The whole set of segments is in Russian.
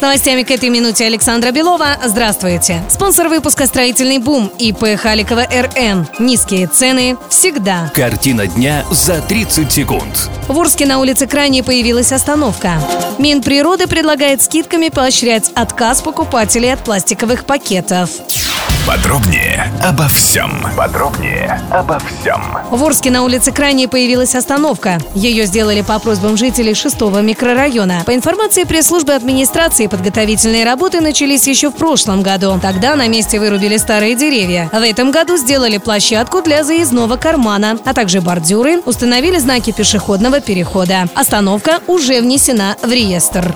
С новостями к этой минуте Александра Белова. Здравствуйте. Спонсор выпуска «Строительный бум» ИП Халикова РН. Низкие цены всегда. Картина дня за 30 секунд. В Урске на улице Крайней появилась остановка. Минприроды предлагает скидками поощрять отказ покупателей от пластиковых пакетов. Подробнее обо всем. Подробнее обо всем. В Орске на улице Крайней появилась остановка. Ее сделали по просьбам жителей шестого микрорайона. По информации пресс-службы администрации, подготовительные работы начались еще в прошлом году. Тогда на месте вырубили старые деревья. В этом году сделали площадку для заездного кармана, а также бордюры, установили знаки пешеходного перехода. Остановка уже внесена в реестр.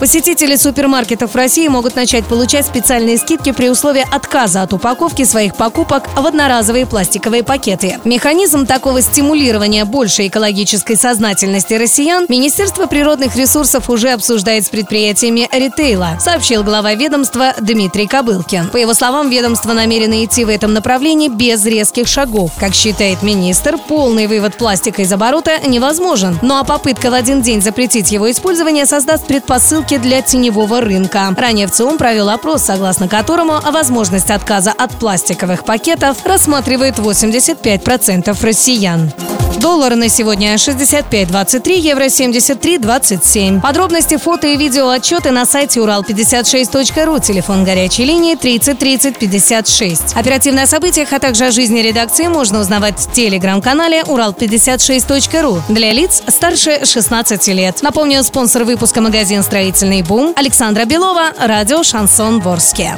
Посетители супермаркетов России могут начать получать специальные скидки при условии отказа от упаковки своих покупок в одноразовые пластиковые пакеты. Механизм такого стимулирования большей экологической сознательности россиян Министерство природных ресурсов уже обсуждает с предприятиями ритейла, сообщил глава ведомства Дмитрий Кобылкин. По его словам, ведомство намерено идти в этом направлении без резких шагов. Как считает министр, полный вывод пластика из оборота невозможен. Ну а попытка в один день запретить его использование создаст предпосылки для теневого рынка. Ранее ВЦИОМ провел опрос, согласно которому возможность отказа от пластиковых пакетов рассматривает 85% россиян. Доллар на сегодня 65.23, евро 73.27. Подробности, фото и видео отчеты на сайте урал56.ру, телефон горячей линии 30 30 56. Оперативные о событиях, а также о жизни редакции можно узнавать в телеграм-канале урал56.ру для лиц старше 16 лет. Напомню, спонсор выпуска магазин «Строительный бум» Александра Белова, радио «Шансон Ворске».